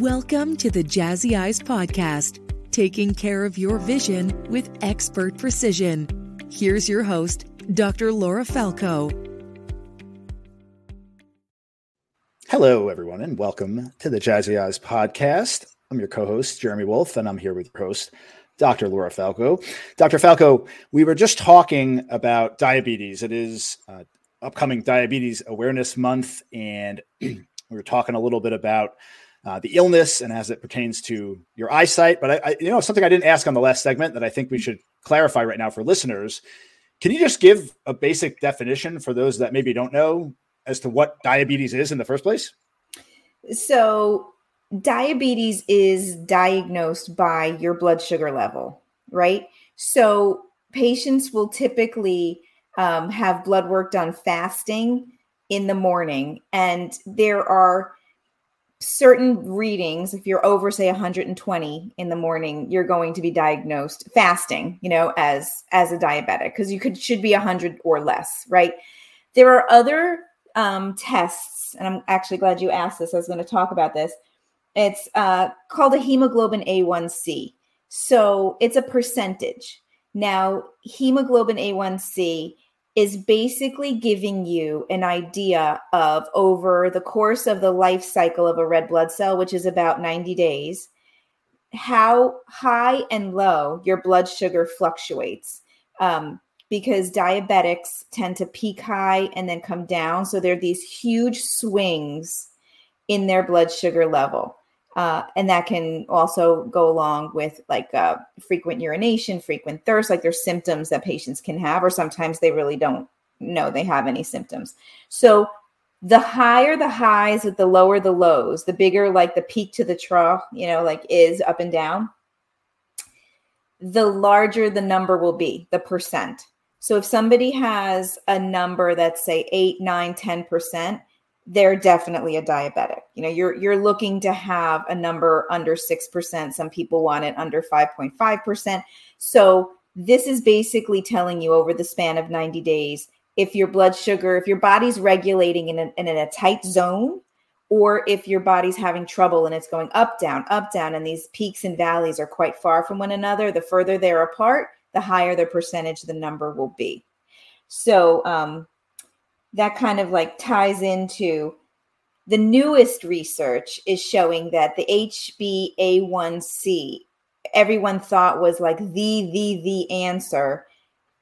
Welcome to the Jazzy Eyes Podcast, taking care of your vision with expert precision. Here's your host, Dr. Laura Falco. Hello, everyone, and welcome to the Jazzy Eyes Podcast. I'm your co host, Jeremy Wolfe, and I'm here with your host, Dr. Laura Falco. Dr. Falco, we were just talking about diabetes. It is uh, upcoming Diabetes Awareness Month, and we were talking a little bit about uh, the illness and as it pertains to your eyesight. But I, I, you know, something I didn't ask on the last segment that I think we should clarify right now for listeners. Can you just give a basic definition for those that maybe don't know as to what diabetes is in the first place? So, diabetes is diagnosed by your blood sugar level, right? So, patients will typically um, have blood work done fasting in the morning, and there are certain readings if you're over say 120 in the morning you're going to be diagnosed fasting you know as as a diabetic because you could should be 100 or less right? There are other um, tests and i'm actually glad you asked this i was going to talk about this. It's uh, called a hemoglobin a1c so it's a percentage. Now hemoglobin a1c is basically giving you an idea of over the course of the life cycle of a red blood cell, which is about 90 days, how high and low your blood sugar fluctuates. Um, because diabetics tend to peak high and then come down. So there are these huge swings in their blood sugar level. Uh, and that can also go along with like uh, frequent urination, frequent thirst, like there's symptoms that patients can have, or sometimes they really don't know they have any symptoms. So the higher the highs, the lower the lows, the bigger like the peak to the trough, you know, like is up and down, the larger the number will be, the percent. So if somebody has a number that's say eight, nine, 10%, they're definitely a diabetic. You know, you're you're looking to have a number under 6%. Some people want it under 5.5%. So this is basically telling you over the span of 90 days if your blood sugar, if your body's regulating in a, in a tight zone, or if your body's having trouble and it's going up, down, up, down, and these peaks and valleys are quite far from one another, the further they're apart, the higher the percentage the number will be. So, um, that kind of like ties into the newest research is showing that the HbA1c everyone thought was like the the the answer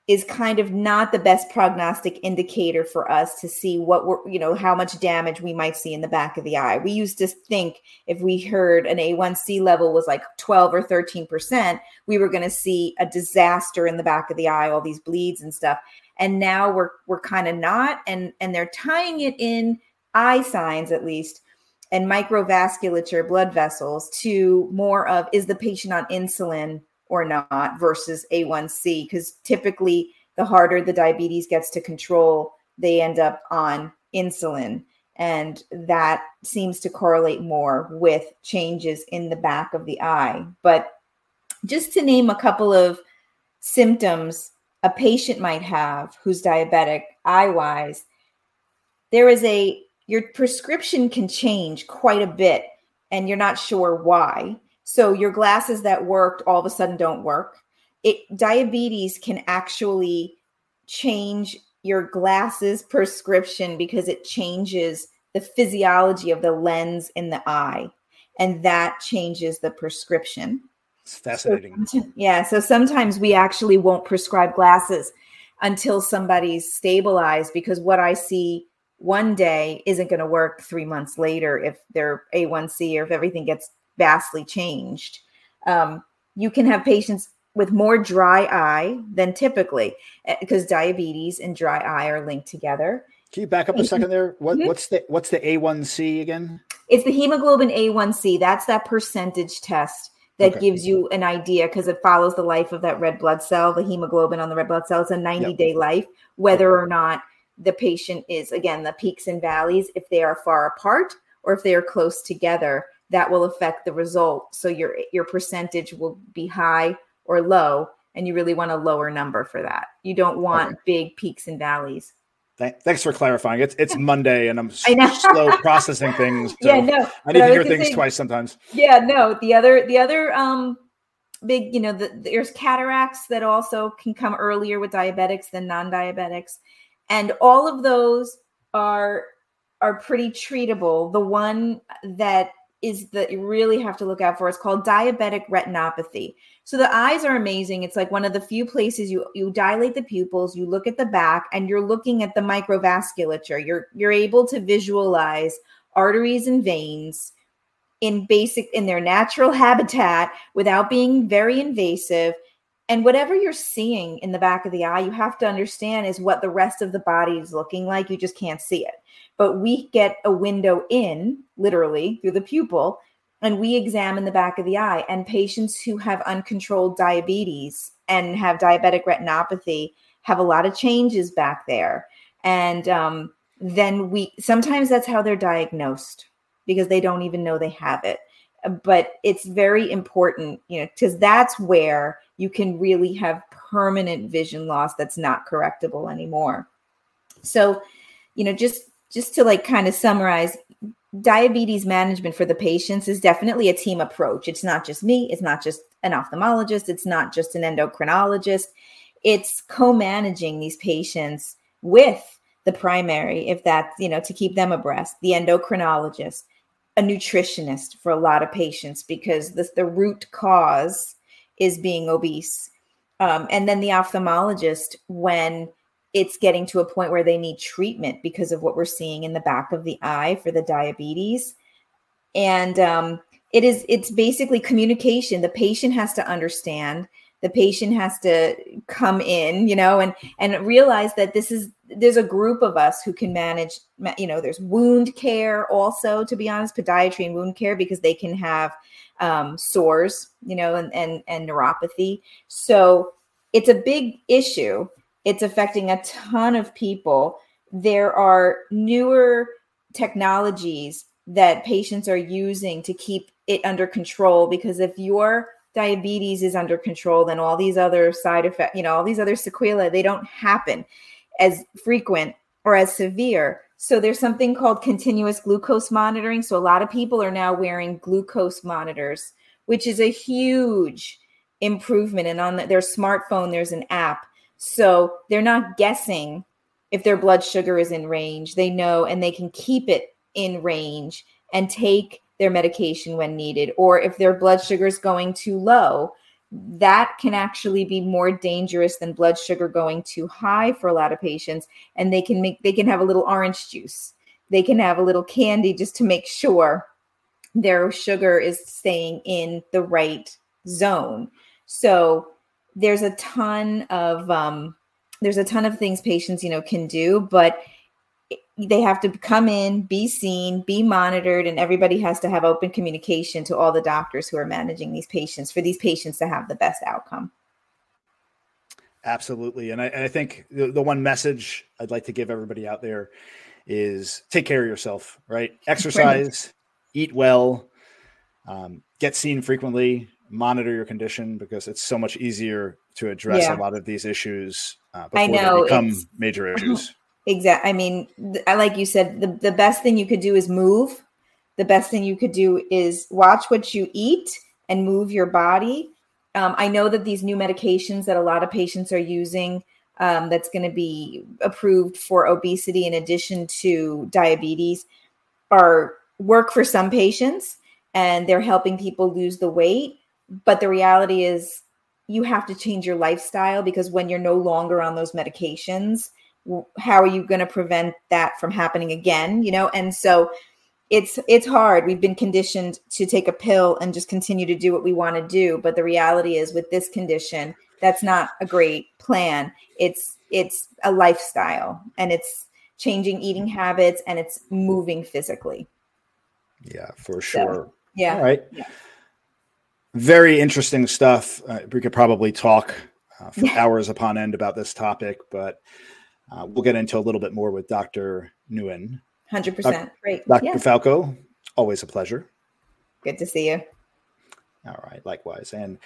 is kind of not the best prognostic indicator for us to see what we're you know how much damage we might see in the back of the eye. We used to think if we heard an a1c level was like 12 or 13 percent we were going to see a disaster in the back of the eye all these bleeds and stuff. And now we're we're kind of not and and they're tying it in eye signs at least and microvasculature blood vessels to more of is the patient on insulin or not versus A1C because typically the harder the diabetes gets to control they end up on insulin and that seems to correlate more with changes in the back of the eye but just to name a couple of symptoms a patient might have who's diabetic eye wise, there is a your prescription can change quite a bit and you're not sure why. So your glasses that worked all of a sudden don't work. It diabetes can actually change your glasses prescription because it changes the physiology of the lens in the eye and that changes the prescription. It's fascinating. So, yeah. So sometimes we actually won't prescribe glasses until somebody's stabilized because what I see one day isn't going to work three months later if their A1C or if everything gets vastly changed. Um, you can have patients with more dry eye than typically because eh, diabetes and dry eye are linked together. Can you back up a second there? What, mm-hmm. What's the what's the A1C again? It's the hemoglobin A1C. That's that percentage test that okay. gives you an idea because it follows the life of that red blood cell, the hemoglobin on the red blood cell. It's a 90 yep. day life, whether or not the patient is, again, the peaks and valleys, if they are far apart or if they are close together, that will affect the result. So your your percentage will be high or low, and you really want a lower number for that. You don't want okay. big peaks and valleys. Th- thanks for clarifying. It's it's Monday, and I'm slow processing things. So yeah, no, I need to hear things say, twice sometimes. Yeah, no. The other the other um big, you know, the, there's cataracts that also can come earlier with diabetics than non-diabetics, and all of those are are pretty treatable. The one that is that you really have to look out for It's called diabetic retinopathy. So the eyes are amazing. It's like one of the few places you you dilate the pupils, you look at the back, and you're looking at the microvasculature. You're you're able to visualize arteries and veins in basic in their natural habitat without being very invasive. And whatever you're seeing in the back of the eye, you have to understand is what the rest of the body is looking like. You just can't see it. But we get a window in, literally, through the pupil, and we examine the back of the eye. And patients who have uncontrolled diabetes and have diabetic retinopathy have a lot of changes back there. And um, then we sometimes that's how they're diagnosed because they don't even know they have it. But it's very important, you know, because that's where you can really have permanent vision loss that's not correctable anymore. So, you know, just just to like kind of summarize, diabetes management for the patients is definitely a team approach. It's not just me, it's not just an ophthalmologist, it's not just an endocrinologist. It's co-managing these patients with the primary if that's, you know, to keep them abreast, the endocrinologist, a nutritionist for a lot of patients because the, the root cause is being obese. Um, and then the ophthalmologist when it's getting to a point where they need treatment because of what we're seeing in the back of the eye for the diabetes. And um, it is it's basically communication. The patient has to understand. The patient has to come in you know and and realize that this is there's a group of us who can manage you know there's wound care also to be honest podiatry and wound care because they can have um, sores you know and and, and neuropathy. So it's a big issue it's affecting a ton of people. There are newer technologies that patients are using to keep it under control because if your diabetes is under control, then all these other side effects, you know, all these other sequelae, they don't happen as frequent or as severe. So there's something called continuous glucose monitoring. So a lot of people are now wearing glucose monitors, which is a huge improvement. And on their smartphone, there's an app so they're not guessing if their blood sugar is in range. They know and they can keep it in range and take their medication when needed. Or if their blood sugar is going too low, that can actually be more dangerous than blood sugar going too high for a lot of patients. And they can make they can have a little orange juice. They can have a little candy just to make sure their sugar is staying in the right zone. So there's a ton of um, there's a ton of things patients you know can do, but they have to come in, be seen, be monitored, and everybody has to have open communication to all the doctors who are managing these patients for these patients to have the best outcome. Absolutely. And I, and I think the, the, one message I'd like to give everybody out there is take care of yourself, right? Exercise, right. eat well, um, get seen frequently, monitor your condition because it's so much easier to address yeah. a lot of these issues uh, before I know, they become major issues. Exactly. I mean, I like you said, the, the best thing you could do is move. The best thing you could do is watch what you eat and move your body. Um, I know that these new medications that a lot of patients are using um, that's going to be approved for obesity in addition to diabetes are work for some patients and they're helping people lose the weight but the reality is you have to change your lifestyle because when you're no longer on those medications how are you going to prevent that from happening again you know? And so it's it's hard. We've been conditioned to take a pill and just continue to do what we want to do but the reality is with this condition that's not a great plan. It's it's a lifestyle and it's changing eating mm-hmm. habits and it's moving physically. Yeah for sure. so, yeah. All right. Yeah very interesting stuff. Uh, we could probably talk uh, for yeah. hours upon end about this topic, but uh, we'll get into a little bit more with Dr. Nguyen. 100%. Doc- Great. Dr. Yeah. Falco, always a pleasure. Good to see you. All right. Likewise. And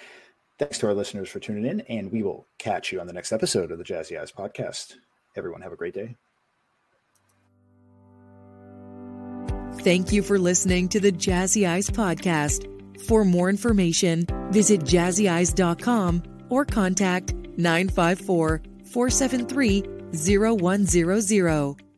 thanks to our listeners for tuning in. And we will catch you on the next episode of the Jazzy Eyes podcast. Everyone, have a great day. Thank you for listening to the Jazzy Eyes podcast. For more information, visit jazzyeyes.com or contact 954 473 0100.